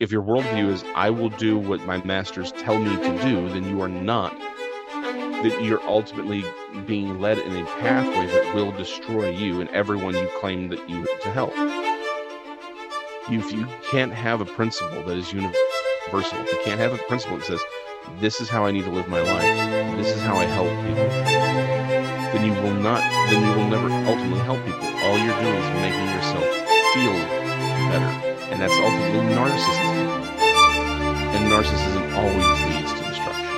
if your worldview is I will do what my masters tell me to do, then you are not. That you're ultimately being led in a pathway that will destroy you and everyone you claim that you to help. If you can't have a principle that is universal, you can't have a principle that says, this is how I need to live my life, this is how I help people, then you will not, then you will never ultimately help people. All you're doing is making yourself feel better. And that's ultimately narcissism. And narcissism always leads to destruction.